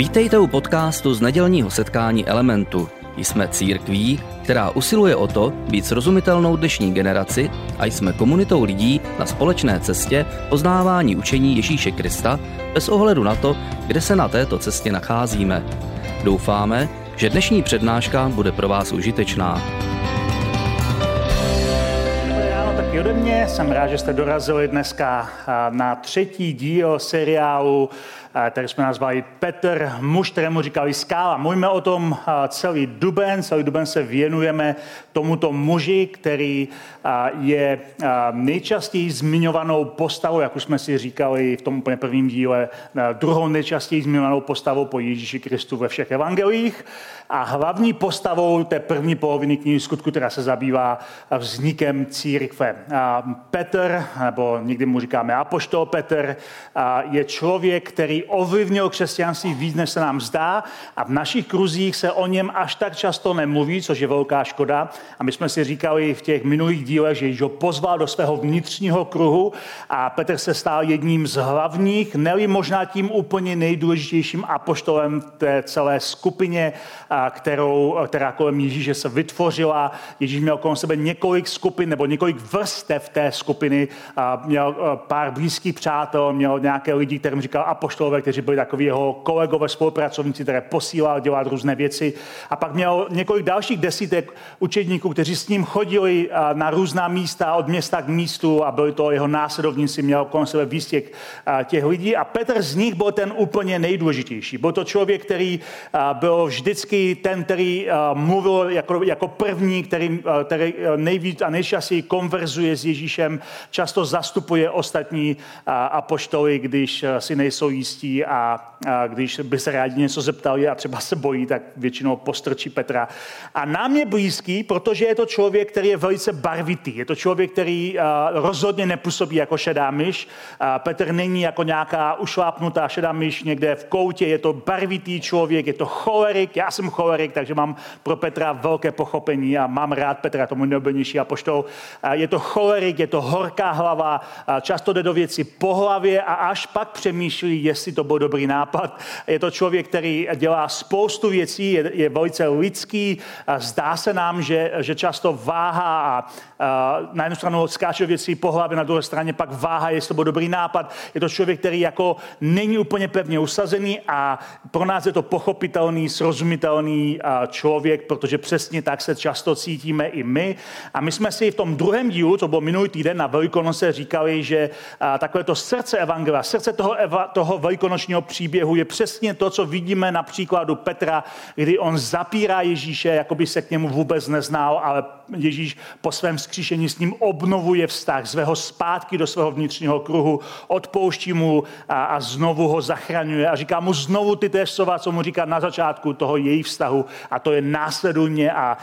Vítejte u podcastu z nedělního setkání Elementu. Jsme církví, která usiluje o to být srozumitelnou dnešní generaci a jsme komunitou lidí na společné cestě poznávání učení Ježíše Krista bez ohledu na to, kde se na této cestě nacházíme. Doufáme, že dnešní přednáška bude pro vás užitečná. Ode mě. Jsem rád, že jste dorazili dneska na třetí díl seriálu který jsme nazvali Petr, muž, kterému říkali skála. Mluvíme o tom celý duben, celý duben se věnujeme tomuto muži, který je nejčastěji zmiňovanou postavou, jak už jsme si říkali v tom úplně prvním díle, druhou nejčastěji zmiňovanou postavou po Ježíši Kristu ve všech evangelích a hlavní postavou té první poloviny knihy skutku, která se zabývá vznikem církve. Petr, nebo někdy mu říkáme apoštol Petr, je člověk, který ovlivnil křesťanství víc, než se nám zdá a v našich kruzích se o něm až tak často nemluví, což je velká škoda. A my jsme si říkali v těch minulých dílech, že ho pozval do svého vnitřního kruhu a Petr se stal jedním z hlavních, neli možná tím úplně nejdůležitějším apoštolem té celé skupině, kterou, která kolem Ježíše se vytvořila. Ježíš měl kolem sebe několik skupin nebo několik vrstev té skupiny. Měl pár blízkých přátel, měl nějaké lidi, kterým říkal apoštol apoštolové, kteří byli takový jeho kolegové, spolupracovníci, které posílal dělat různé věci. A pak měl několik dalších desítek učedníků, kteří s ním chodili na různá místa, od města k místu a byli to jeho následovníci, měl kolem sebe výstěk těch lidí. A Petr z nich byl ten úplně nejdůležitější. Byl to člověk, který byl vždycky ten, který mluvil jako, jako první, který, který nejvíc a nejčastěji konverzuje s Ježíšem, často zastupuje ostatní apoštoly, když si nejsou jistí štěstí a, a když by se rádi něco zeptali a třeba se bojí, tak většinou postrčí Petra. A nám je blízký, protože je to člověk, který je velice barvitý. Je to člověk, který a, rozhodně nepůsobí jako šedá myš. A Petr není jako nějaká ušlápnutá šedá myš někde v koutě. Je to barvitý člověk, je to cholerik. Já jsem cholerik, takže mám pro Petra velké pochopení a mám rád Petra, tomu nejoblnější apoštol. A je to cholerik, je to horká hlava, a často jde do věci po hlavě a až pak přemýšlí, jestli jestli to byl dobrý nápad. Je to člověk, který dělá spoustu věcí, je, je velice lidský, a zdá se nám, že, že často váha a, a na jednu stranu skáče věcí po hlavě, na druhé straně pak váha, jestli to byl dobrý nápad. Je to člověk, který jako není úplně pevně usazený a pro nás je to pochopitelný, srozumitelný člověk, protože přesně tak se často cítíme i my. A my jsme si v tom druhém dílu, to bylo minulý týden na Velikonoce, říkali, že takové to srdce Evangelia, srdce toho, eva, toho velikonočního příběhu je přesně to, co vidíme na příkladu Petra, kdy on zapírá Ježíše, jako by se k němu vůbec neznal, ale Ježíš po svém skříšení s ním obnovuje vztah, zve ho zpátky do svého vnitřního kruhu, odpouští mu a, a znovu ho zachraňuje a říká mu znovu ty též slova, co mu říká na začátku toho její vztahu a to je následujně a, a,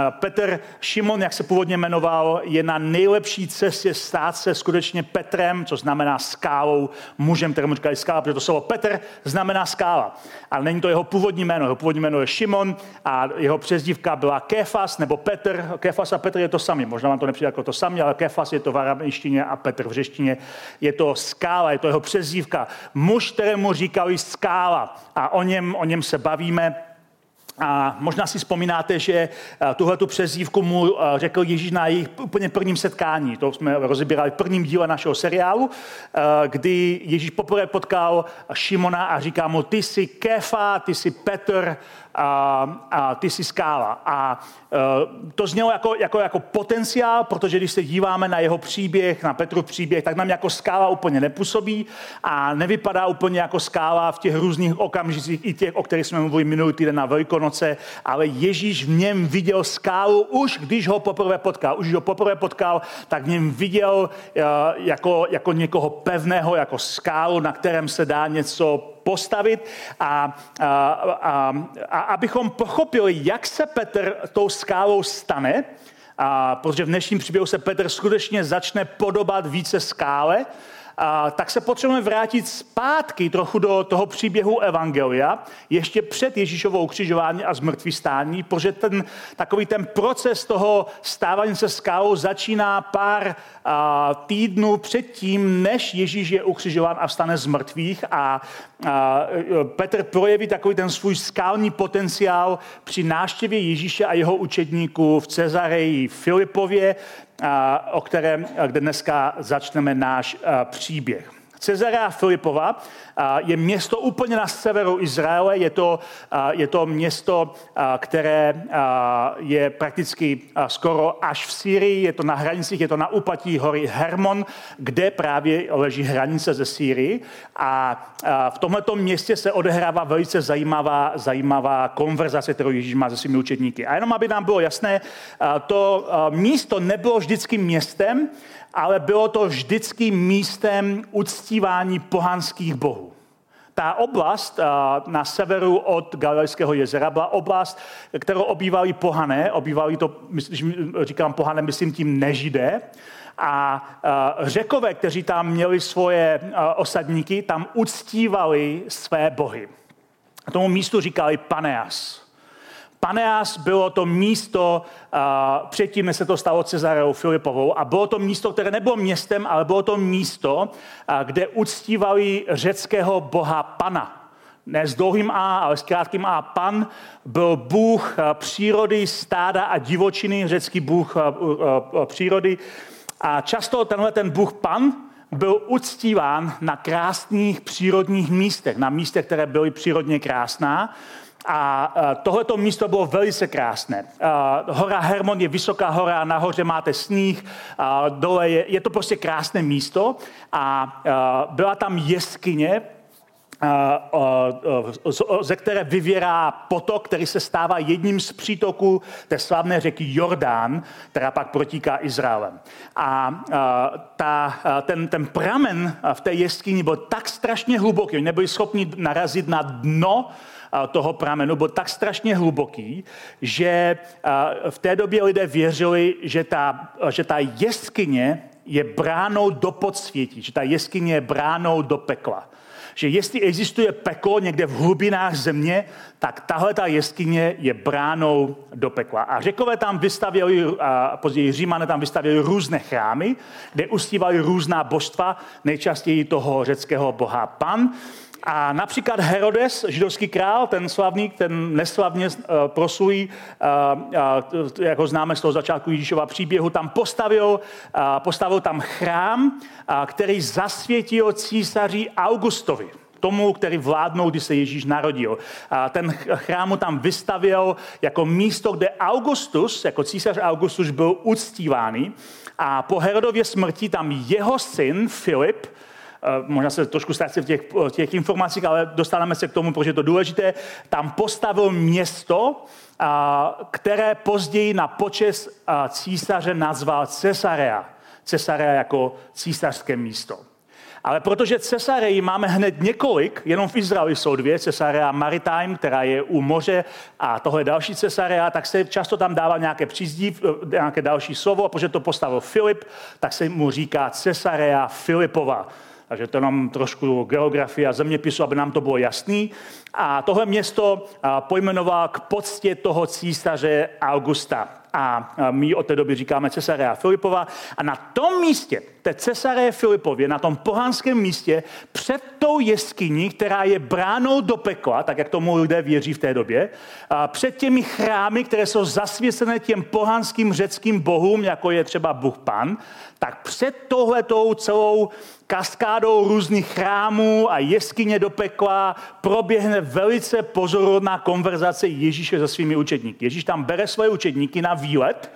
a Petr Šimon, jak se původně jmenoval, je na nejlepší cestě stát se skutečně Petrem, co znamená skálou, mužem, kterému říkají skála, protože to slovo Petr znamená skála. Ale není to jeho původní jméno. Jeho původní jméno je Šimon a jeho přezdívka byla Kefas nebo Petr. Kefas a Petr je to samý. Možná vám to nepřijde jako to samé, ale Kefas je to v aramejštině a Petr v řeštině. Je to skála, je to jeho přezdívka. Muž, kterému říkali skála a o něm, o něm se bavíme a možná si vzpomínáte, že eh, tuhle tu přezdívku mu eh, řekl Ježíš na jejich úplně prvním setkání. To jsme rozebírali v prvním díle našeho seriálu, eh, kdy Ježíš poprvé potkal Šimona a říká mu, ty jsi Kefa, ty jsi Petr, a, a ty jsi skála. A e, to znělo jako, jako, jako potenciál, protože když se díváme na jeho příběh, na Petru příběh, tak nám jako skála úplně nepůsobí a nevypadá úplně jako skála v těch různých okamžicích, i těch, o kterých jsme mluvili minulý týden na Velikonoce, ale Ježíš v něm viděl skálu už, když ho poprvé potkal. Už ho poprvé potkal, tak v něm viděl e, jako, jako někoho pevného, jako skálu, na kterém se dá něco postavit a, a, a, a abychom pochopili, jak se Petr tou skálou stane, a protože v dnešním příběhu se Petr skutečně začne podobat více skále, a, tak se potřebujeme vrátit zpátky trochu do toho příběhu Evangelia, ještě před Ježíšovou křižování a zmrtvý stání, protože ten, takový ten proces toho stávání se skálou začíná pár a, týdnů předtím, než Ježíš je ukřižován a vstane z mrtvých a, a Petr projeví takový ten svůj skální potenciál při návštěvě Ježíše a jeho učedníků v Cezareji Filipově, o kterém, kde dneska začneme náš příběh. Cezarea Filipova je město úplně na severu Izraele. Je to, je to město, které je prakticky skoro až v Sýrii. Je to na hranicích, je to na úpatí hory Hermon, kde právě leží hranice ze Sýrii. A v tomto městě se odehrává velice zajímavá, zajímavá konverzace, kterou Ježíš má se svými učedníky. A jenom, aby nám bylo jasné, to místo nebylo vždycky městem, ale bylo to vždycky místem uctívání pohanských bohů. Ta oblast na severu od Galilejského jezera byla oblast, kterou obývali pohané, obývali to, když říkám pohané, myslím tím nežidé, a řekové, kteří tam měli svoje osadníky, tam uctívali své bohy. A tomu místu říkali Paneas. Paneas bylo to místo, uh, předtím, se to stalo Cezareou Filipovou, a bylo to místo, které nebylo městem, ale bylo to místo, uh, kde uctívali řeckého boha Pana. Ne s dlouhým A, ale s krátkým A. Pan byl bůh uh, přírody, stáda a divočiny, řecký bůh uh, uh, přírody. A často tenhle ten bůh Pan byl uctíván na krásných přírodních místech, na místech, které byly přírodně krásná. A tohleto místo bylo velice krásné. Hora Hermon je vysoká hora, nahoře máte sníh, dole je, je to prostě krásné místo a byla tam jeskyně, ze které vyvěrá potok, který se stává jedním z přítoků té slavné řeky Jordán, která pak protíká Izraelem. A ta, ten, ten pramen v té jeskyni byl tak strašně hluboký, nebyli schopni narazit na dno toho pramenu byl tak strašně hluboký, že v té době lidé věřili, že ta, že ta jeskyně je bránou do podsvětí, že ta jeskyně je bránou do pekla. Že jestli existuje peklo někde v hlubinách země, tak tahle ta jeskyně je bránou do pekla. A řekové tam vystavěli, a později Římané tam vystavěli různé chrámy, kde ustívali různá božstva, nejčastěji toho řeckého boha Pan. A například Herodes, židovský král, ten slavný, ten neslavně uh, proslulý, jako známe z toho začátku Ježíšova příběhu, tam postavil, postavil tam chrám, který zasvětil císaři Augustovi tomu, který vládnou, když se Ježíš narodil. A ten chrám tam vystavil jako místo, kde Augustus, jako císař Augustus, byl uctíváný. A po Herodově smrti tam jeho syn Filip, Eh, možná se trošku ztrácí v těch, těch informacích, ale dostaneme se k tomu, protože je to důležité, tam postavil město, které později na počest císaře nazval Cesarea. Cesarea jako císařské místo. Ale protože Cesareji máme hned několik, jenom v Izraeli jsou dvě, Cesarea Maritime, která je u moře a tohle další Cesarea, tak se často tam dává nějaké přízdív, eh, nějaké další slovo a protože to postavil Filip, tak se mu říká Cesarea Filipova. Takže to nám trošku geografie a zeměpisu, aby nám to bylo jasný. A tohle město pojmenoval k poctě toho císaře Augusta. A my od té doby říkáme Cesarea Filipova. A na tom místě, té Cesarea Filipově, na tom pohanském místě, před tou jeskyní, která je bránou do pekla, tak jak tomu lidé věří v té době, a před těmi chrámy, které jsou zasvěcené těm pohanským řeckým bohům, jako je třeba Bůh Pan, tak před tohletou celou kaskádou různých chrámů a jeskyně do pekla proběhne velice pozorodná konverzace Ježíše se svými učedníky. Ježíš tam bere své učedníky na výlet,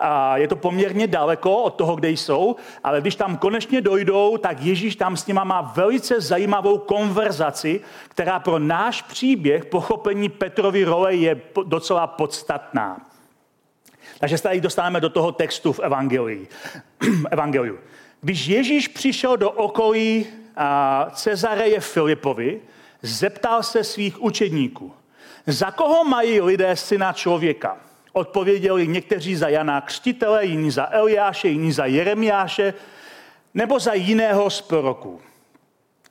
a je to poměrně daleko od toho, kde jsou, ale když tam konečně dojdou, tak Ježíš tam s nima má velice zajímavou konverzaci, která pro náš příběh, pochopení Petrovy role je docela podstatná. Takže se tady dostáváme do toho textu v Evangelii. Evangeliu. Když Ježíš přišel do okolí Cezareje Filipovi, zeptal se svých učedníků, za koho mají lidé syna člověka? Odpověděli někteří za Jana Křtitele, jiní za Eliáše, jiní za Jeremiáše. nebo za jiného z proroků?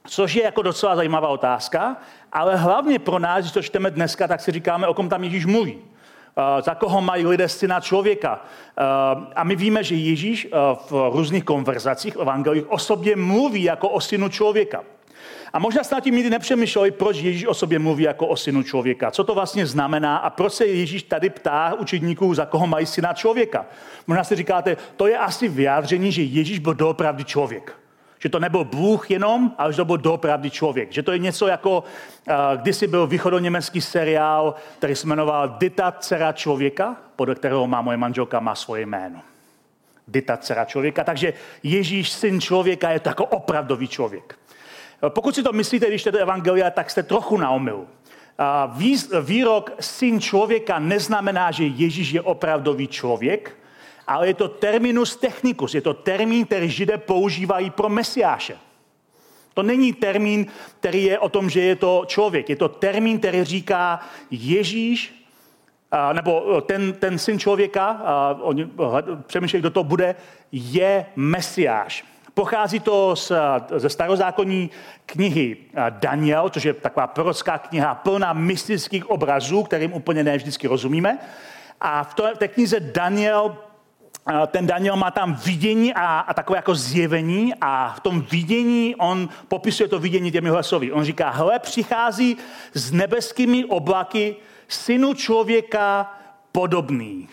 Což je jako docela zajímavá otázka, ale hlavně pro nás, když to čteme dneska, tak si říkáme, o kom tam Ježíš mluví. Uh, za koho mají lidé syna člověka. Uh, a my víme, že Ježíš uh, v různých konverzacích, evangelích o sobě mluví jako o synu člověka. A možná snad tím nikdy nepřemýšleli, proč Ježíš o sobě mluví jako o synu člověka. Co to vlastně znamená a proč se Ježíš tady ptá učedníků, za koho mají syna člověka. Možná si říkáte, to je asi vyjádření, že Ježíš byl doopravdy člověk. Že to nebyl Bůh jenom, ale že to byl doopravdy člověk. Že to je něco jako, uh, kdysi byl východoněmecký seriál, který se jmenoval Dita dcera člověka, podle kterého má moje manželka, má svoje jméno. Dita dcera člověka. Takže Ježíš, syn člověka, je to jako opravdový člověk. Pokud si to myslíte, když čtete evangelia, tak jste trochu na omylu. Výrok syn člověka neznamená, že Ježíš je opravdový člověk, ale je to terminus technicus, je to termín, který židé používají pro mesiáše. To není termín, který je o tom, že je to člověk. Je to termín, který říká Ježíš, nebo ten, ten syn člověka, oni přemýšlejí, kdo to bude, je mesiáš. Pochází to z, ze starozákonní knihy Daniel, což je taková prorocká kniha plná mystických obrazů, kterým úplně ne vždycky rozumíme. A v té knize Daniel ten Daniel má tam vidění a, a takové jako zjevení a v tom vidění on popisuje to vidění těmi hlasovy. On říká, hele, přichází s nebeskými oblaky synu člověka podobný.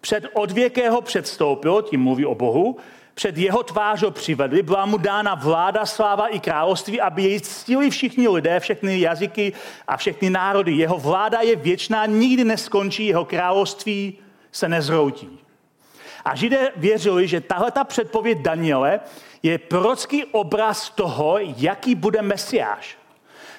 Před odvěkého předstoupil, tím mluví o Bohu, před jeho tvář ho přivedli, byla mu dána vláda, sláva i království, aby jej ctili všichni lidé, všechny jazyky a všechny národy. Jeho vláda je věčná, nikdy neskončí, jeho království se nezroutí. A Židé věřili, že tahle ta předpověď Daniele je prorocký obraz toho, jaký bude Mesiáš.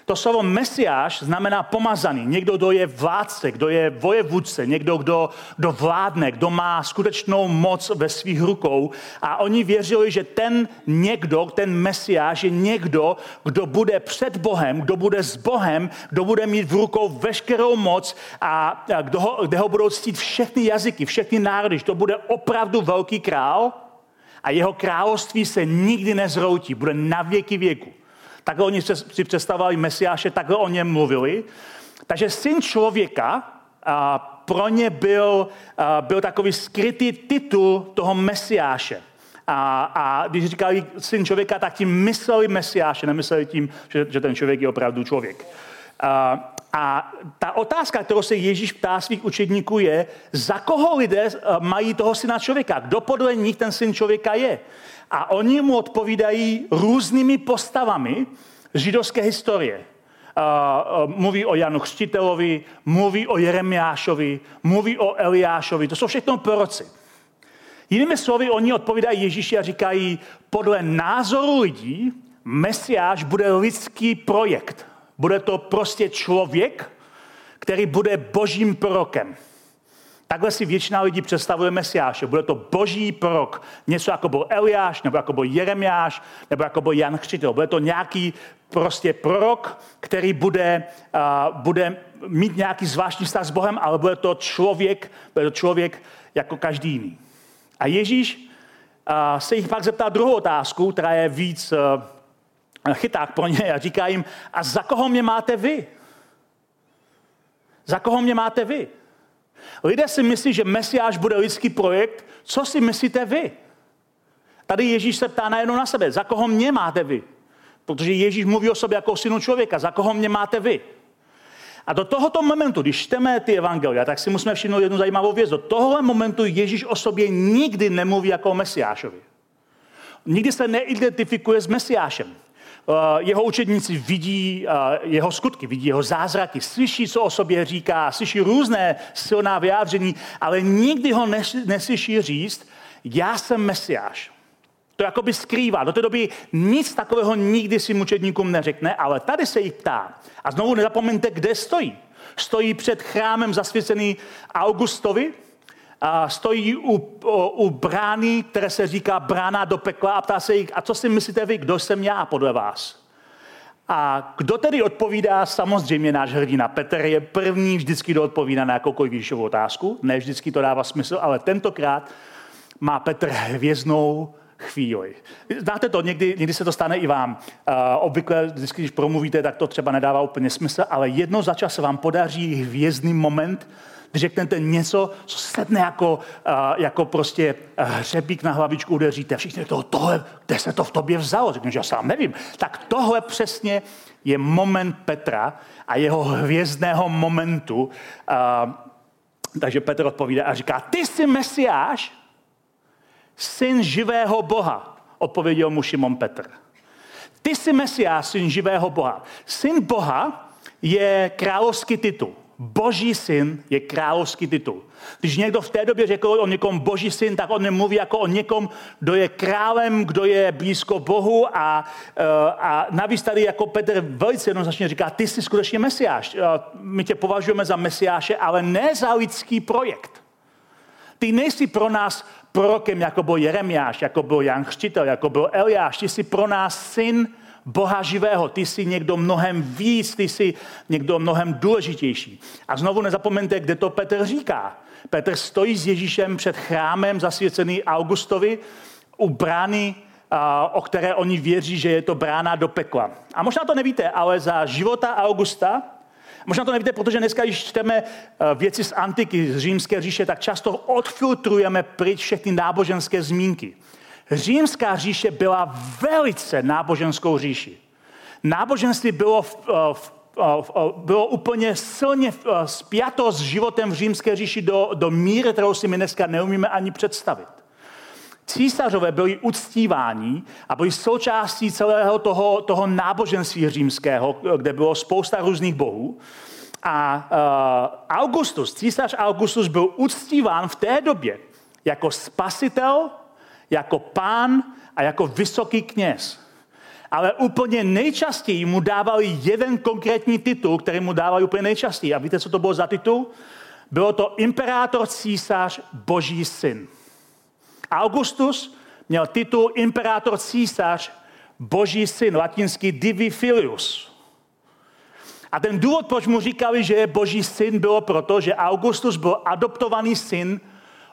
To slovo mesiáš znamená pomazaný. Někdo, kdo je vládce, kdo je vojevůdce, někdo, kdo, kdo vládne, kdo má skutečnou moc ve svých rukou. A oni věřili, že ten někdo, ten mesiáš je někdo, kdo bude před Bohem, kdo bude s Bohem, kdo bude mít v rukou veškerou moc a kdo ho, kde ho budou ctít všechny jazyky, všechny národy. To bude opravdu velký král a jeho království se nikdy nezroutí, bude na věky věku. Takhle oni si představovali Mesiáše, takhle o něm mluvili. Takže syn člověka a pro ně byl, a byl takový skrytý titul toho Mesiáše. A, a když říkali syn člověka, tak tím mysleli Mesiáše, nemysleli tím, že, že ten člověk je opravdu člověk. A, a ta otázka, kterou se Ježíš ptá svých učedníků, je, za koho lidé mají toho syna člověka? Kdo podle nich ten syn člověka je? A oni mu odpovídají různými postavami židovské historie. Uh, uh, mluví o Janu Chřtitelovi, mluví o Jeremiášovi, mluví o Eliášovi. To jsou všechno proroci. Jinými slovy, oni odpovídají Ježíši a říkají, podle názoru lidí Mesiáš bude lidský projekt. Bude to prostě člověk, který bude božím prorokem. Takhle si většina lidí představuje Mesiáše. Bude to boží prorok. Něco jako byl Eliáš, nebo jako byl Jeremiáš, nebo jako byl Jan Chřitel. Bude to nějaký prostě prorok, který bude, uh, bude mít nějaký zvláštní vztah s Bohem, ale bude to člověk, bude to člověk jako každý jiný. A Ježíš uh, se jich pak zeptá druhou otázku, která je víc uh, chyták pro ně a říká jim, a za koho mě máte vy? Za koho mě máte vy? Lidé si myslí, že Mesiáš bude lidský projekt. Co si myslíte vy? Tady Ježíš se ptá najednou na sebe. Za koho mě máte vy? Protože Ježíš mluví o sobě jako o synu člověka. Za koho mě máte vy? A do tohoto momentu, když čteme ty evangelia, tak si musíme všimnout jednu zajímavou věc. Do tohoto momentu Ježíš o sobě nikdy nemluví jako o Mesiášovi. Nikdy se neidentifikuje s Mesiášem. Eh, jeho učedníci vidí eh, jeho skutky, vidí jeho zázraky, slyší, co o sobě říká, slyší různé silná vyjádření, ale nikdy ho neslyší říct, já jsem mesiáš. To jakoby skrývá. Do té doby nic takového nikdy si mučedníkům neřekne, ale tady se jich ptá. A znovu nezapomeňte, kde stojí. Stojí před chrámem zasvěcený Augustovi, a stojí u, u, brány, které se říká brána do pekla a ptá se jich, a co si myslíte vy, kdo jsem já podle vás? A kdo tedy odpovídá? Samozřejmě náš hrdina Petr je první vždycky, kdo odpovídá na jakoukoliv Ježíšovu otázku. Ne vždycky to dává smysl, ale tentokrát má Petr hvězdnou chvíli. Znáte to, někdy, někdy se to stane i vám. Uh, obvykle, vždycky, když promluvíte, tak to třeba nedává úplně smysl, ale jedno za čas se vám podaří hvězdný moment, když řeknete něco, co sedne jako, jako prostě hřebík na hlavičku udeříte. Všichni to, tohle, kde se to v tobě vzalo? Řeknu, že já sám nevím. Tak tohle přesně je moment Petra a jeho hvězdného momentu. Takže Petr odpovídá a říká, ty jsi Mesiáš, syn živého Boha, odpověděl mu Šimon Petr. Ty jsi Mesiáš, syn živého Boha. Syn Boha je královský titul. Boží syn je královský titul. Když někdo v té době řekl o někom boží syn, tak on nemluví jako o někom, kdo je králem, kdo je blízko Bohu a, eh, a navíc tady jako Petr velice jednoznačně říká, ty jsi skutečně mesiáš. Eh, my tě považujeme za mesiáše, ale ne za lidský projekt. Ty nejsi pro nás prorokem, jako byl Jeremiáš, jako byl Jan Chřtitel, jako byl Eliáš. Ty jsi pro nás syn Boha živého. Ty jsi někdo mnohem víc, ty jsi někdo mnohem důležitější. A znovu nezapomeňte, kde to Petr říká. Petr stojí s Ježíšem před chrámem zasvěcený Augustovi u brány, o které oni věří, že je to brána do pekla. A možná to nevíte, ale za života Augusta Možná to nevíte, protože dneska, když čteme věci z antiky, z římské říše, tak často odfiltrujeme pryč všechny náboženské zmínky. Římská říše byla velice náboženskou říši. Náboženství bylo, v, eh, v, eh, v, bylo úplně silně spjato s životem v římské říši do, do míry, kterou si my dneska neumíme ani představit. Císařové byli uctíváni a byli součástí celého toho, toho náboženství římského, kde bylo spousta různých bohů. A Augustus, císař Augustus byl uctíván v té době jako spasitel, jako pán a jako vysoký kněz. Ale úplně nejčastěji mu dávali jeden konkrétní titul, který mu dávali úplně nejčastěji. A víte, co to bylo za titul? Bylo to imperátor, císař, boží syn. Augustus měl titul imperátor císař, boží syn, latinský divi filius. A ten důvod, proč mu říkali, že je boží syn, bylo proto, že Augustus byl adoptovaný syn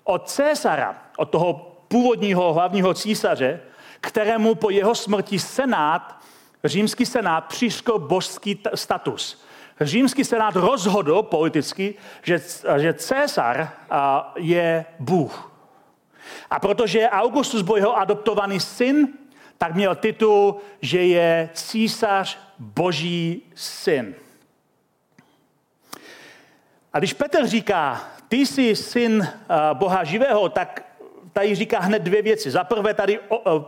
od Césara, od toho původního hlavního císaře, kterému po jeho smrti senát, římský senát, přišel božský status. Římský senát rozhodl politicky, že, že César je Bůh. A protože Augustus byl jeho adoptovaný syn, tak měl titul, že je císař boží syn. A když Petr říká, ty jsi syn Boha živého, tak tady říká hned dvě věci. Za prvé tady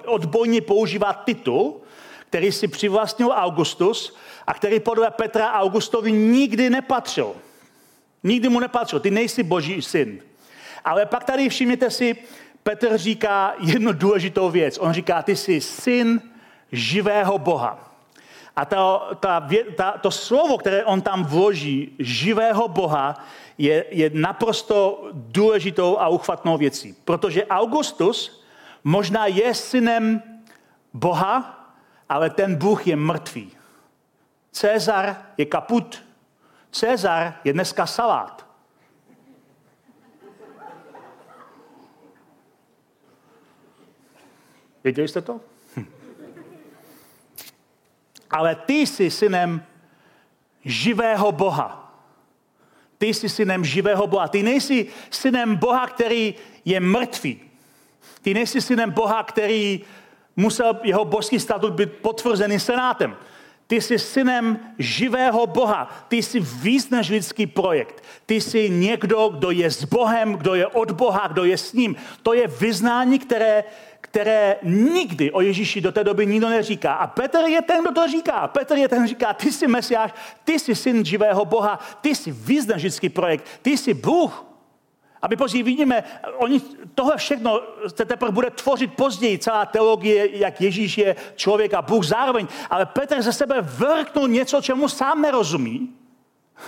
odbojně používá titul, který si přivlastnil Augustus a který podle Petra Augustovi nikdy nepatřil. Nikdy mu nepatřil. Ty nejsi boží syn. Ale pak tady všimněte si, Petr říká jednu důležitou věc. On říká, ty jsi syn živého Boha. A to, ta, ta, to slovo, které on tam vloží, živého Boha, je, je naprosto důležitou a uchvatnou věcí. Protože Augustus možná je synem Boha, ale ten Bůh je mrtvý. Cezar je kaput. Cezar je dneska salát. Věděli jste to? Ale ty jsi synem živého Boha. Ty jsi synem živého Boha. Ty nejsi synem Boha, který je mrtvý. Ty nejsi synem Boha, který musel jeho božský statut být potvrzený senátem. Ty jsi synem živého Boha. Ty jsi víc než lidský projekt. Ty jsi někdo, kdo je s Bohem, kdo je od Boha, kdo je s ním. To je vyznání, které které nikdy o Ježíši do té doby nikdo neříká. A Petr je ten, kdo to říká. Petr je ten, kdo říká, ty jsi Mesiáš, ty jsi syn živého Boha, ty jsi význažický projekt, ty jsi Bůh. A my později vidíme, oni, tohle všechno se teprve bude tvořit později, celá teologie, jak Ježíš je člověk a Bůh zároveň. Ale Petr ze sebe vrknul něco, čemu sám nerozumí.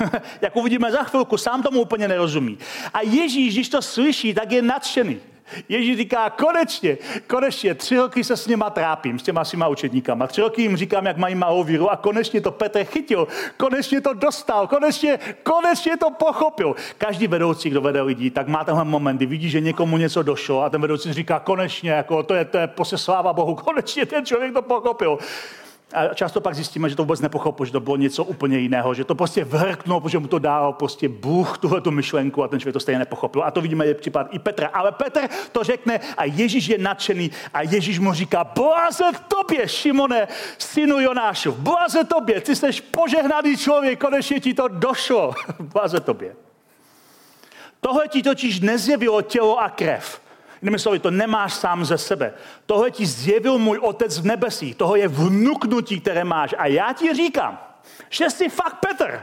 jak uvidíme za chvilku, sám tomu úplně nerozumí. A Ježíš, když to slyší, tak je nadšený. Ježíš říká, konečně, konečně, tři roky se s něma trápím, s těma svýma učedníkama. Tři roky jim říkám, jak mají malou víru a konečně to Petr chytil, konečně to dostal, konečně, konečně to pochopil. Každý vedoucí, kdo vede lidi, tak má tenhle moment, kdy vidí, že někomu něco došlo a ten vedoucí říká, konečně, jako to je, to je prostě sláva Bohu, konečně ten člověk to pochopil. A často pak zjistíme, že to vůbec nepochopil, že to bylo něco úplně jiného, že to prostě vrknul, protože mu to dal prostě Bůh tuhle tu myšlenku a ten člověk to stejně nepochopil. A to vidíme je případ i Petra. Ale Petr to řekne a Ježíš je nadšený a Ježíš mu říká, bláze tobě, Šimone, synu Jonášu, bláze tobě, ty jsi požehnaný člověk, konečně ti to došlo. bláze tobě. Tohle ti totiž nezjevilo tělo a krev, Jinými slovy, to nemáš sám ze sebe. Tohle ti zjevil můj otec v nebesích. Toho je vnuknutí, které máš. A já ti říkám, že jsi fakt Petr.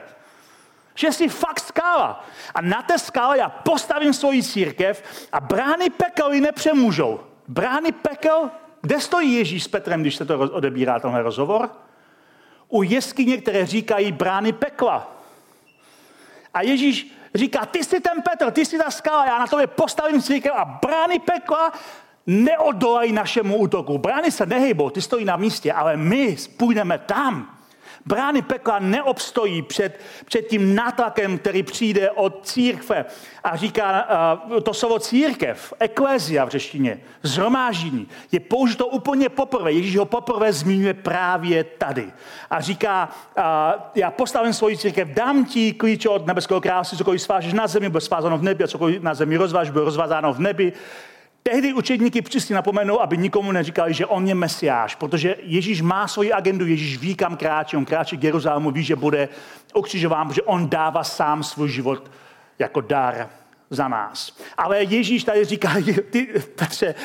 Že jsi fakt skála. A na té skále já postavím svoji církev a brány pekel ji nepřemůžou. Brány pekel, kde stojí Ježíš s Petrem, když se to odebírá tenhle rozhovor? U jeskyně, které říkají brány pekla. A Ježíš říká, ty jsi ten Petr, ty jsi ta skala, já na tobě postavím církev a brány pekla neodolají našemu útoku. Brány se nehybou, ty stojí na místě, ale my půjdeme tam. Brány pekla neobstojí před, před tím nátlakem, který přijde od církve. A říká, uh, to slovo církev, eklézia v řeštině, zhromáždění, je použito úplně poprvé. Ježíš ho poprvé zmiňuje právě tady. A říká, uh, já postavím svoji církev, dám ti klíče od nebeského království, cokoliv svážeš na zemi, bude svázáno v nebi, a cokoliv na zemi rozváž, bude rozvázáno v nebi. Tehdy učedníky přesně napomenou, aby nikomu neříkali, že on je mesiáš, protože Ježíš má svoji agendu, Ježíš ví, kam kráčí, on kráčí k Jeruzalému, ví, že bude ukřižován, protože on dává sám svůj život jako dar za nás. Ale Ježíš tady říká, ty, Petře,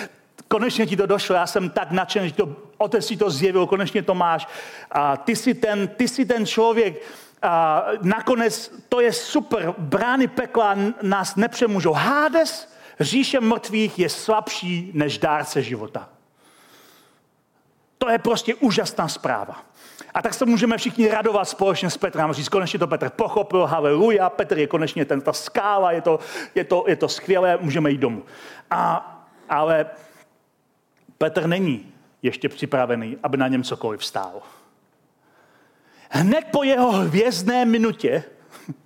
konečně ti to došlo, já jsem tak nadšený, že to, otec si to zjevil, konečně to máš. A ty jsi ten, ty jsi ten člověk, a nakonec to je super, brány pekla nás nepřemůžou. Hades říše mrtvých je slabší než dárce života. To je prostě úžasná zpráva. A tak se můžeme všichni radovat společně s Petrem. Říct, konečně to Petr pochopil, haleluja, Petr je konečně ten, ta skála, je to, je to, je to skvělé, můžeme jít domů. A, ale Petr není ještě připravený, aby na něm cokoliv stál. Hned po jeho hvězdné minutě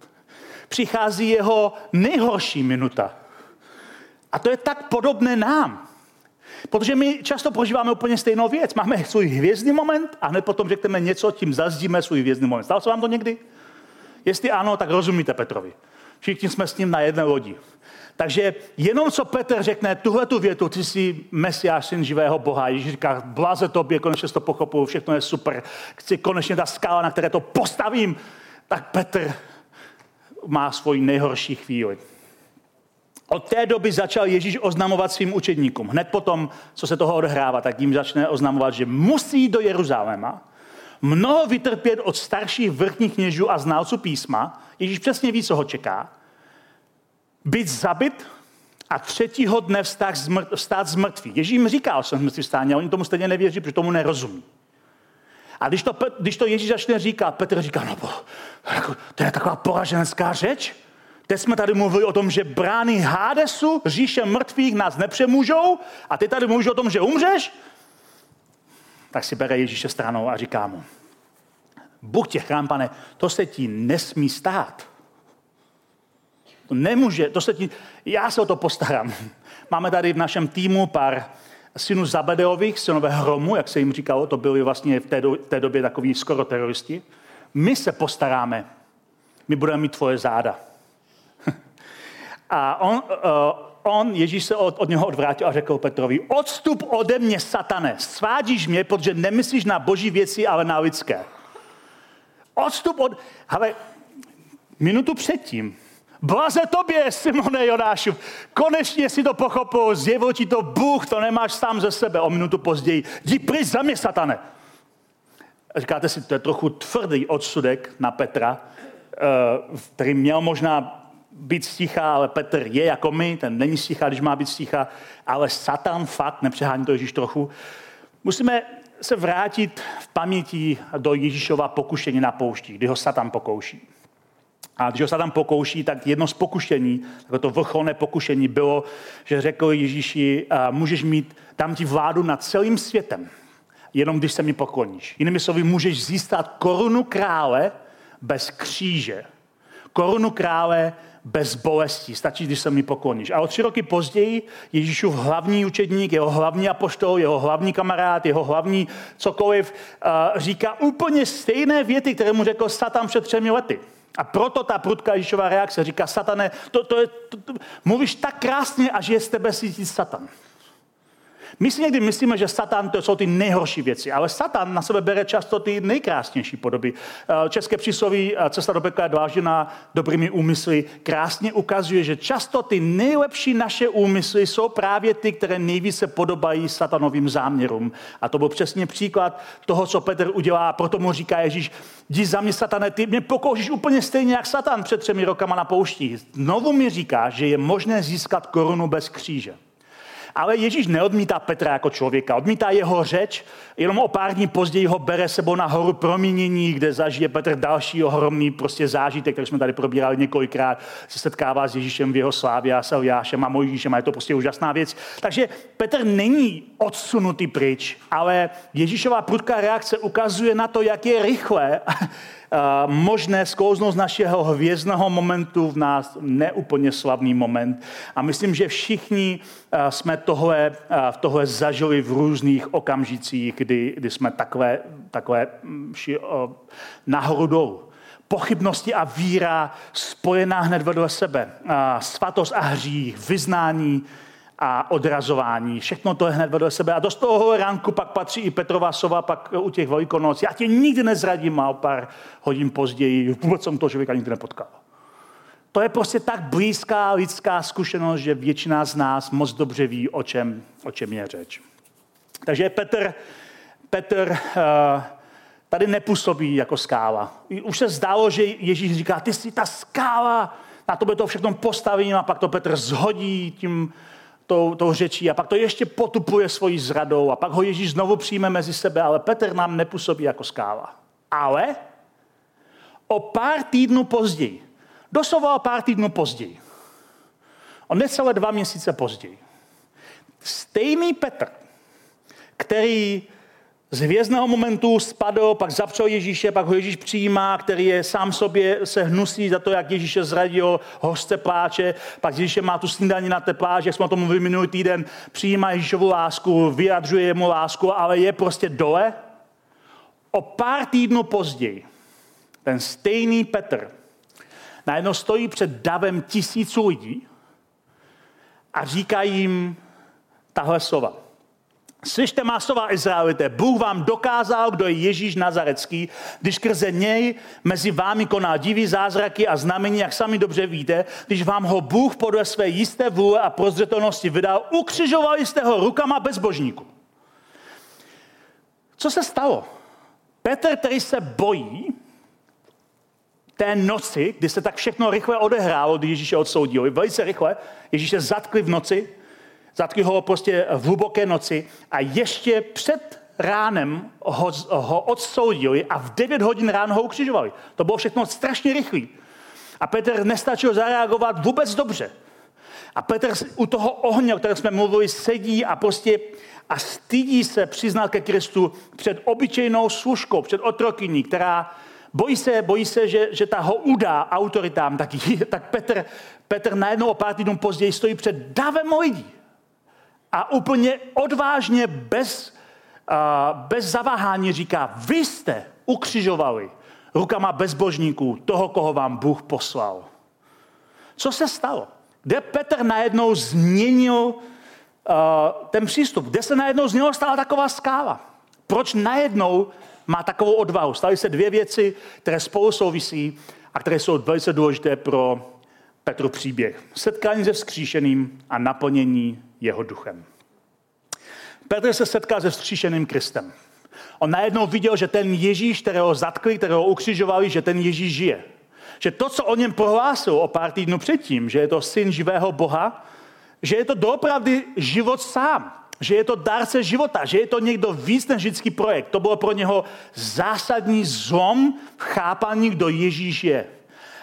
přichází jeho nejhorší minuta. A to je tak podobné nám. Protože my často prožíváme úplně stejnou věc. Máme svůj hvězdný moment a hned potom řekneme něco, tím zazdíme svůj hvězdný moment. Stalo se vám to někdy? Jestli ano, tak rozumíte Petrovi. Všichni jsme s ním na jedné lodi. Takže jenom co Petr řekne tuhle tu větu, ty jsi mesiáš, syn živého Boha. Ježíš říká, blaze tobě, konečně to pochopu, všechno je super. Chci konečně ta skála, na které to postavím. Tak Petr má svoji nejhorší chvíli. Od té doby začal Ježíš oznamovat svým učedníkům. Hned potom, co se toho odehrává, tak jim začne oznamovat, že musí do Jeruzaléma, mnoho vytrpět od starších vrchních kněžů a znalců písma. Ježíš přesně ví, co ho čeká. Být zabit a třetího dne vstát z, mrt, vstát z mrtvých. Ježíš jim říká o svém mrtvý stání a oni tomu stejně nevěří, protože tomu nerozumí. A když to, když to Ježíš začne říkat, Petr říká, no jako, to je taková poraženská řeč. Teď jsme tady mluvili o tom, že brány Hádesu, říše mrtvých nás nepřemůžou a ty tady mluvíš o tom, že umřeš? Tak si bere Ježíše stranou a říká mu, Bůh tě chrám, pane, to se ti nesmí stát. To nemůže, to se ti, já se o to postarám. Máme tady v našem týmu pár synů Zabedeových, synové hromu, jak se jim říkalo, to byli vlastně v té, do, té době takový skoro teroristi. My se postaráme, my budeme mít tvoje záda. A on, uh, on Ježíš se od, od něho odvrátil a řekl Petrovi, odstup ode mě, satane, svádíš mě, protože nemyslíš na boží věci, ale na lidské. Odstup od... Ale minutu předtím, Blaze tobě, Simone Jonášu, konečně si to pochopil, zjevil ti to Bůh, to nemáš sám ze sebe. O minutu později, jdi pryč za mě, satane. Říkáte si, to je trochu tvrdý odsudek na Petra, eh, který měl možná být sticha, ale Petr je jako my, ten není sticha, když má být sticha, ale Satan fakt, nepřehání to Ježíš trochu. Musíme se vrátit v paměti do Ježíšova pokušení na poušti, kdy ho Satan pokouší. A když ho se tam pokouší, tak jedno z pokušení, jako to vrcholné pokušení bylo, že řekl Ježíši, můžeš mít, dám ti vládu nad celým světem, jenom když se mi pokloníš. Jinými slovy, můžeš získat korunu krále bez kříže. Korunu krále bez bolesti. Stačí, když se mi pokloníš. A o tři roky později Ježíšův hlavní učedník, jeho hlavní apoštol, jeho hlavní kamarád, jeho hlavní cokoliv, říká úplně stejné věty, které mu řekl Satan před třemi lety. A proto ta prudká Ježíšová reakce říká, satane, to, to je, to, to, mluvíš tak krásně, až je z tebe cítit satan. My si někdy myslíme, že Satan to jsou ty nejhorší věci, ale Satan na sebe bere často ty nejkrásnější podoby. Eh, české přísloví eh, Cesta do pekla je dlážděná dobrými úmysly krásně ukazuje, že často ty nejlepší naše úmysly jsou právě ty, které nejvíce podobají satanovým záměrům. A to byl přesně příklad toho, co Petr udělá, proto mu říká Ježíš, jdi za mě, satane, ty mě pokoušíš úplně stejně jak Satan před třemi rokama na poušti. Znovu mi říká, že je možné získat korunu bez kříže. Ale Ježíš neodmítá Petra jako člověka, odmítá jeho řeč, jenom o pár dní později ho bere sebou na horu proměnění, kde zažije Petr další ohromný prostě zážitek, který jsme tady probírali několikrát, se setkává s Ježíšem v jeho slávě a s Eliášem a Mojžíšem a je to prostě úžasná věc. Takže Petr není odsunutý pryč, ale Ježíšová prudká reakce ukazuje na to, jak je rychle možné sklouznout z našeho hvězdného momentu v nás neúplně slavný moment. A myslím, že všichni jsme tohle, tohle zažili v různých okamžicích, kdy, kdy jsme takové, takové mm, ši, nahoru dolů pochybnosti a víra spojená hned vedle sebe. Svatost a hřích, vyznání a odrazování. Všechno to je hned vedle sebe. A do toho ránku pak patří i Petrova sova, pak u těch velikonoc. Já tě nikdy nezradím a o pár hodin později vůbec jsem toho člověka nikdy nepotkal. To je prostě tak blízká lidská zkušenost, že většina z nás moc dobře ví, o čem, o čem je řeč. Takže Petr, Petr uh, tady nepůsobí jako skála. Už se zdálo, že Ježíš říká, ty jsi ta skála, na to by to všechno postavím a pak to Petr zhodí tím tou, tou řečí a pak to ještě potupuje svojí zradou a pak ho Ježíš znovu přijme mezi sebe, ale Petr nám nepůsobí jako skála. Ale o pár týdnů později, doslova o pár týdnů později, o necelé dva měsíce později, stejný Petr, který z hvězdného momentu spadl, pak zapřel Ježíše, pak ho Ježíš přijímá, který je sám sobě se hnusí za to, jak Ježíše zradil, hořce pláče, pak Ježíše má tu snídaní na té pláži, jak jsme o tom mluvili minulý týden, přijímá Ježíšovu lásku, vyjadřuje mu lásku, ale je prostě dole. O pár týdnů později ten stejný Petr najednou stojí před davem tisíců lidí a říká jim tahle slova. Slyšte masová Izraelité, Bůh vám dokázal, kdo je Ježíš Nazarecký, když krze něj mezi vámi koná divý zázraky a znamení, jak sami dobře víte, když vám ho Bůh podle své jisté vůle a prozřetelnosti vydal, ukřižovali jste ho rukama bezbožníku. Co se stalo? Petr, který se bojí, té noci, kdy se tak všechno rychle odehrálo, kdy Ježíše odsoudili, velice rychle, Ježíše zatkli v noci, Zatkli ho prostě v hluboké noci a ještě před ránem ho, ho odsoudili a v 9 hodin ráno ho ukřižovali. To bylo všechno strašně rychlé. A Petr nestačil zareagovat vůbec dobře. A Petr u toho ohně, o kterém jsme mluvili, sedí a prostě a stydí se přiznat ke Kristu před obyčejnou služkou, před otrokyní, která bojí se, bojí se že, že ta ho udá autoritám, tak, tak Petr, Petr najednou o pár týdnů později stojí před davem lidí a úplně odvážně bez, uh, bez zaváhání říká, vy jste ukřižovali rukama bezbožníků toho, koho vám Bůh poslal. Co se stalo? Kde Petr najednou změnil uh, ten přístup? Kde se najednou z něho stala taková skála? Proč najednou má takovou odvahu? Staly se dvě věci, které spolu souvisí a které jsou velice důležité pro Petru příběh. Setkání se vzkříšeným a naplnění jeho duchem. Petr se setká se vzkříšeným Kristem. On najednou viděl, že ten Ježíš, kterého zatkli, kterého ukřižovali, že ten Ježíš žije. Že to, co o něm prohlásil o pár týdnů předtím, že je to syn živého Boha, že je to doopravdy život sám, že je to dárce života, že je to někdo víc než vždycký projekt. To bylo pro něho zásadní zlom v chápání, kdo Ježíš je.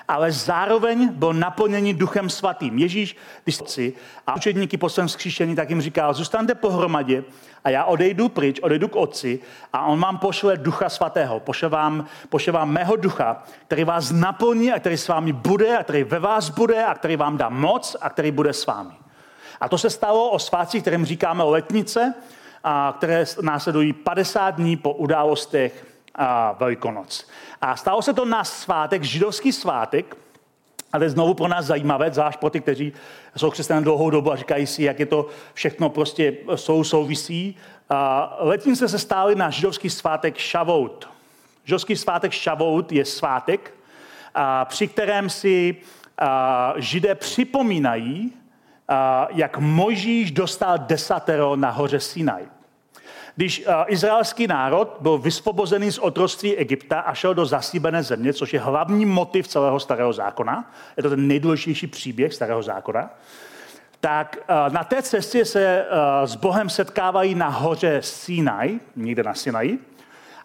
Ale zároveň byl naplněný duchem svatým. Ježíš, když si a učedníky po svém zkříšení, tak jim říkal, zůstaňte pohromadě a já odejdu pryč, odejdu k otci a on vám pošle ducha svatého, pošle vám, pošle vám mého ducha, který vás naplní a který s vámi bude a který ve vás bude a který vám dá moc a který bude s vámi. A to se stalo o svátcích, kterým říkáme letnice, a které následují 50 dní po událostech a Velikonoc. A stalo se to na svátek, židovský svátek, a to je znovu pro nás zajímavé, zvlášť pro ty, kteří jsou křesťané dlouhou dobu a říkají si, jak je to všechno prostě sou souvisí. A letnice se stály na židovský svátek Šavout. Židovský svátek Šavout je svátek, a při kterém si a, židé připomínají, a, jak Mojžíš dostal desatero na hoře Sinaj. Když uh, izraelský národ byl vysvobozený z otroctví Egypta a šel do zasíbené země, což je hlavní motiv celého starého zákona, je to ten nejdůležitější příběh starého zákona, tak uh, na té cestě se uh, s Bohem setkávají na hoře Sinai, někde na Sinai,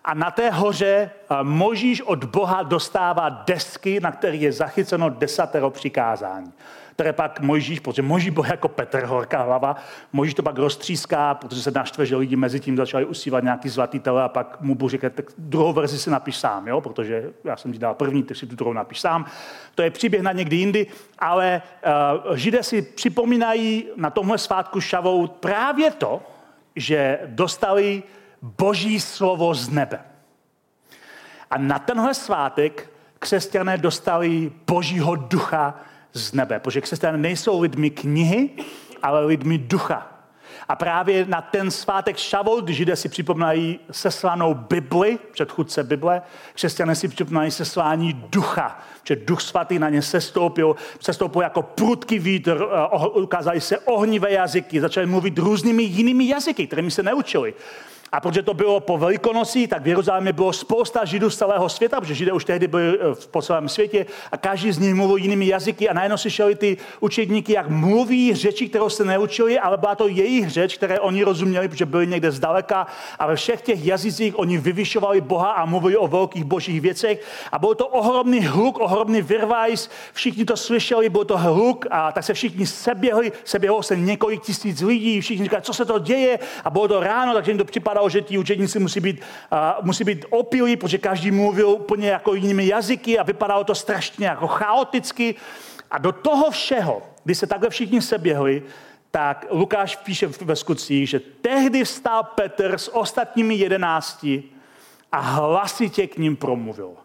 a na té hoře Možíš od Boha dostává desky, na kterých je zachyceno desatero přikázání které pak Mojžíš, protože Mojžíš byl jako Petr, horká hlava, Mojžíš to pak roztříská, protože se naštve, že lidi mezi tím začali usívat nějaký zlatý tele a pak mu Bůh řekne, tak druhou verzi si napiš sám, jo? protože já jsem ti dal první, ty si tu druhou napiš sám. To je příběh na někdy jindy, ale uh, Židé si připomínají na tomhle svátku šavou právě to, že dostali boží slovo z nebe. A na tenhle svátek křesťané dostali božího ducha z nebe. Protože křesťané nejsou lidmi knihy, ale lidmi ducha. A právě na ten svátek když židé si připomínají seslanou Bibli, předchůdce Bible, křesťané si připomínají seslání ducha, že duch svatý na ně sestoupil, sestoupil jako prudký vítr, eh, ukázali se ohnivé jazyky, začali mluvit různými jinými jazyky, kterými se neučili. A protože to bylo po Velikonoci, tak v Jeruzalémě bylo spousta Židů z celého světa, protože Židé už tehdy byli eh, po celém světě a každý z nich mluvil jinými jazyky a najednou slyšeli ty učedníky, jak mluví řeči, kterou se neučili, ale byla to jejich řeč, které oni rozuměli, protože byli někde zdaleka a ve všech těch jazycích oni vyvyšovali Boha a mluvili o velkých božích věcech. A byl to ohromný hluk, ohromný virvajs, všichni to slyšeli, byl to hluk a tak se všichni seběhli, seběhlo se několik tisíc lidí, všichni říkali, co se to děje? A bylo to ráno, takže jim to připadalo vypadalo, že ti učedníci musí být, uh, musí být opilí, protože každý mluvil úplně jako jinými jazyky a vypadalo to strašně jako chaoticky. A do toho všeho, když se takhle všichni seběhli, tak Lukáš píše ve skutcích, že tehdy vstal Petr s ostatními jedenácti a hlasitě k ním promluvil.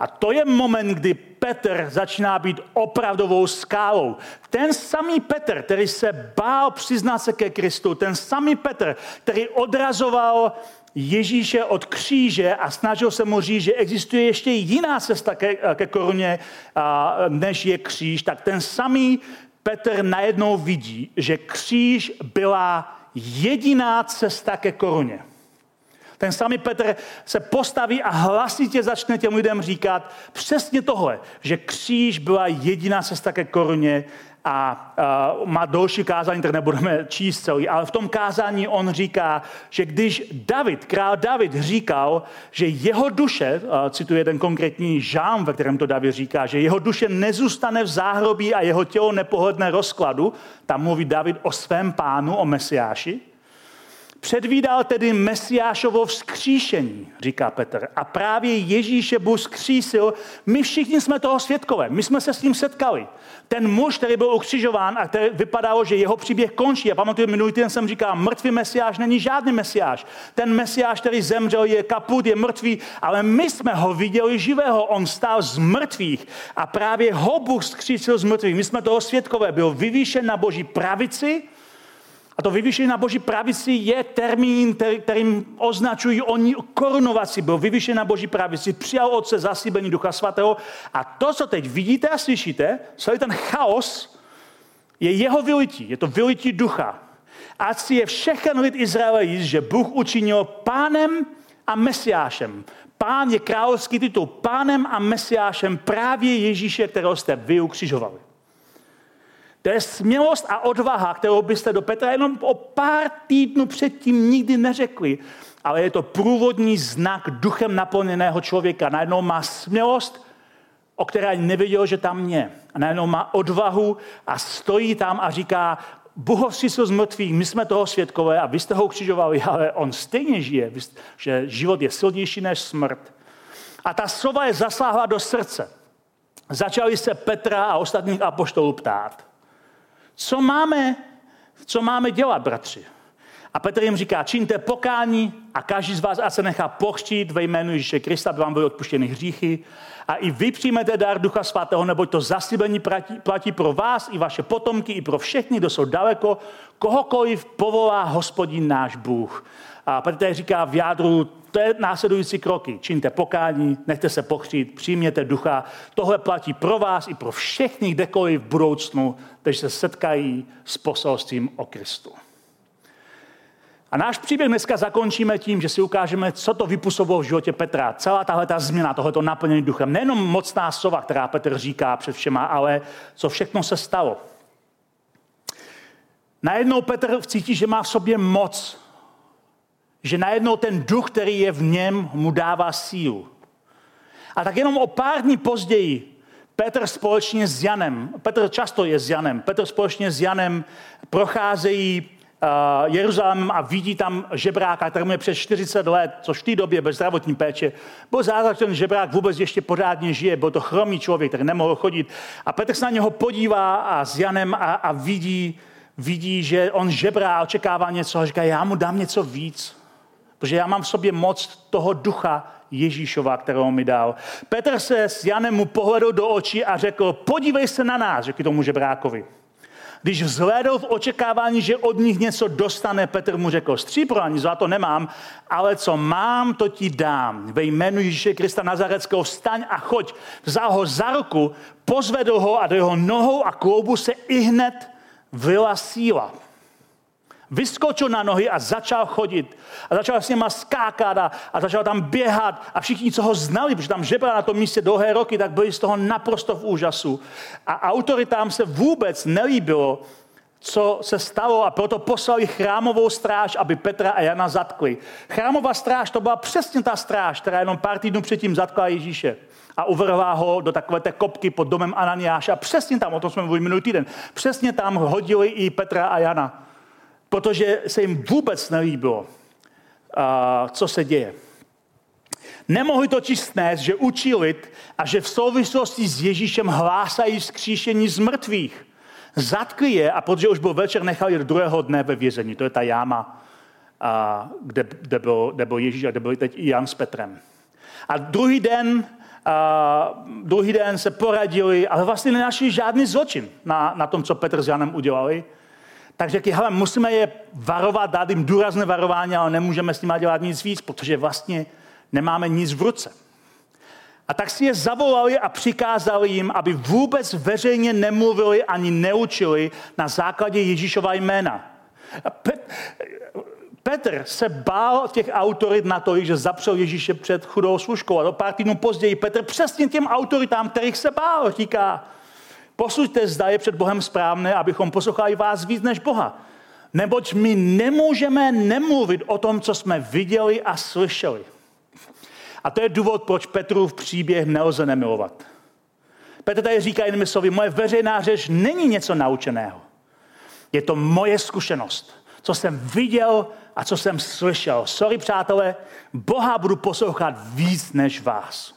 A to je moment, kdy Petr začíná být opravdovou skálou. Ten samý Petr, který se bál přiznat se ke Kristu, ten samý Petr, který odrazoval Ježíše od kříže a snažil se mu říct, že existuje ještě jiná cesta ke, ke koruně, než je kříž, tak ten samý Petr najednou vidí, že kříž byla jediná cesta ke koruně. Ten samý Petr se postaví a hlasitě začne těm lidem říkat přesně tohle, že kříž byla jediná cesta ke koruně a, a má další kázání, tak nebudeme číst celý, ale v tom kázání on říká, že když David, král David říkal, že jeho duše, cituje ten konkrétní žám, ve kterém to David říká, že jeho duše nezůstane v záhrobí a jeho tělo nepohodne rozkladu, tam mluví David o svém pánu, o Mesiáši, Předvídal tedy Mesiášovo vzkříšení, říká Petr. A právě Ježíše Bůh vzkřísil. My všichni jsme toho svědkové. My jsme se s ním setkali. Ten muž, který byl ukřižován a který vypadalo, že jeho příběh končí. A pamatuju, minulý týden jsem říkal, mrtvý Mesiáš není žádný Mesiáš. Ten Mesiáš, který zemřel, je kaput, je mrtvý, ale my jsme ho viděli živého. On stál z mrtvých a právě ho Bůh vzkřísil z mrtvých. My jsme toho svědkové. Byl vyvýšen na boží pravici, a to vyvýšení na boží pravici je termín, kterým označují oni korunovaci. Byl vyvýšen na boží pravici, přijal otce zasíbení ducha svatého. A to, co teď vidíte a slyšíte, celý ten chaos, je jeho vylití. Je to vylití ducha. A si je všechen lid Izraele jíst, že Bůh učinil pánem a mesiášem. Pán je královský titul. Pánem a mesiášem právě Ježíše, kterého jste vy ukřižovali. To je smělost a odvaha, kterou byste do Petra jenom o pár týdnů předtím nikdy neřekli. Ale je to průvodní znak duchem naplněného člověka. Najednou má smělost o které nevěděl, že tam je. A najednou má odvahu a stojí tam a říká, Bůh si z my jsme toho svědkové a vy jste ho ukřižovali, ale on stejně žije, že život je silnější než smrt. A ta slova je zasáhla do srdce. Začali se Petra a ostatních apoštolů ptát. Co máme, co máme dělat, bratři? A Petr jim říká, čiňte pokání a každý z vás a se nechá pochřtít ve jménu Ježíše Krista, aby vám byly odpuštěny hříchy. A i vy přijmete dar Ducha Svatého, neboť to zaslíbení platí, platí pro vás i vaše potomky, i pro všechny, kdo jsou daleko, kohokoliv povolá hospodin náš Bůh. A Petr říká v jádru, to je následující kroky. Čiňte pokání, nechte se pochřít, přijměte ducha. Tohle platí pro vás i pro všechny kdekoliv v budoucnu, kteří se setkají s poselstvím o Kristu. A náš příběh dneska zakončíme tím, že si ukážeme, co to vypůsobilo v životě Petra. Celá tahle ta změna, tohoto naplnění duchem. Nejenom mocná sova, která Petr říká před všema, ale co všechno se stalo. Najednou Petr cítí, že má v sobě moc. Že najednou ten duch, který je v něm, mu dává sílu. A tak jenom o pár dní později Petr společně s Janem, Petr často je s Janem, Petr společně s Janem procházejí uh, Jeruzalémem a vidí tam žebráka, který je přes 40 let, což v té době bez zdravotní péče. Byl zázrak, že ten žebrák vůbec ještě pořádně žije, byl to chromý člověk, který nemohl chodit. A Petr se na něho podívá a s Janem a, a vidí, vidí, že on žebrá a očekává něco a říká, já mu dám něco víc, protože já mám v sobě moc toho ducha Ježíšova, kterou mi dal. Petr se s Janem mu pohledl do očí a řekl, podívej se na nás, řekl tomu žebrákovi. Když vzhlédl v očekávání, že od nich něco dostane, Petr mu řekl, střípro ani zlato nemám, ale co mám, to ti dám. Ve jménu Ježíše Krista Nazareckého vstaň a choď. Vzal ho za ruku, pozvedl ho a do jeho nohou a kloubu se i hned vyla síla. Vyskočil na nohy a začal chodit. A začal s něma skákat a, a začal tam běhat. A všichni, co ho znali, protože tam žebral na tom místě dlouhé roky, tak byli z toho naprosto v úžasu. A autoritám se vůbec nelíbilo, co se stalo a proto poslali chrámovou stráž, aby Petra a Jana zatkli. Chrámová stráž to byla přesně ta stráž, která jenom pár týdnů předtím zatkla Ježíše a uvrhla ho do takové té kopky pod domem Ananiáša. Přesně tam, o tom jsme mluvili minulý týden, přesně tam hodili i Petra a Jana protože se jim vůbec nelíbilo, co se děje. Nemohli totiž snést, že učí lid a že v souvislosti s Ježíšem hlásají vzkříšení z mrtvých. Zatkli je a protože už byl večer, nechali do druhého dne ve vězení. To je ta jáma, kde, kde, byl, kde byl Ježíš a kde byli teď i Jan s Petrem. A druhý den, a druhý den se poradili, ale vlastně nenašli žádný zločin na, na tom, co Petr s Janem udělali tak řekli, hele, musíme je varovat, dát jim důrazné varování, ale nemůžeme s nimi dělat nic víc, protože vlastně nemáme nic v ruce. A tak si je zavolali a přikázali jim, aby vůbec veřejně nemluvili ani neučili na základě Ježíšova jména. Pet, Petr se bál těch autorit na to, že zapřel Ježíše před chudou služkou. A pár týdnů později Petr přesně těm autoritám, kterých se bál, říká, Posuďte, zda je před Bohem správné, abychom poslouchali vás víc než Boha. Neboť my nemůžeme nemluvit o tom, co jsme viděli a slyšeli. A to je důvod, proč Petrův příběh nelze nemilovat. Petr tady říká jinými slovy, moje veřejná řeč není něco naučeného. Je to moje zkušenost, co jsem viděl a co jsem slyšel. Sorry, přátelé, Boha budu poslouchat víc než vás.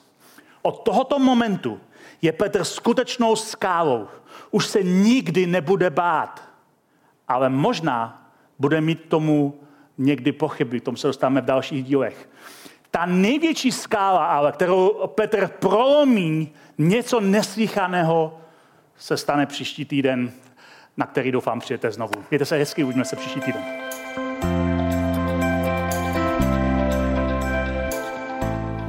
Od tohoto momentu je Petr skutečnou skálou. Už se nikdy nebude bát, ale možná bude mít tomu někdy pochyby, tomu se dostáváme v dalších dílech. Ta největší skála, ale kterou Petr prolomí, něco neslychaného, se stane příští týden, na který doufám přijete znovu. Mějte se hezky, uvidíme se příští týden.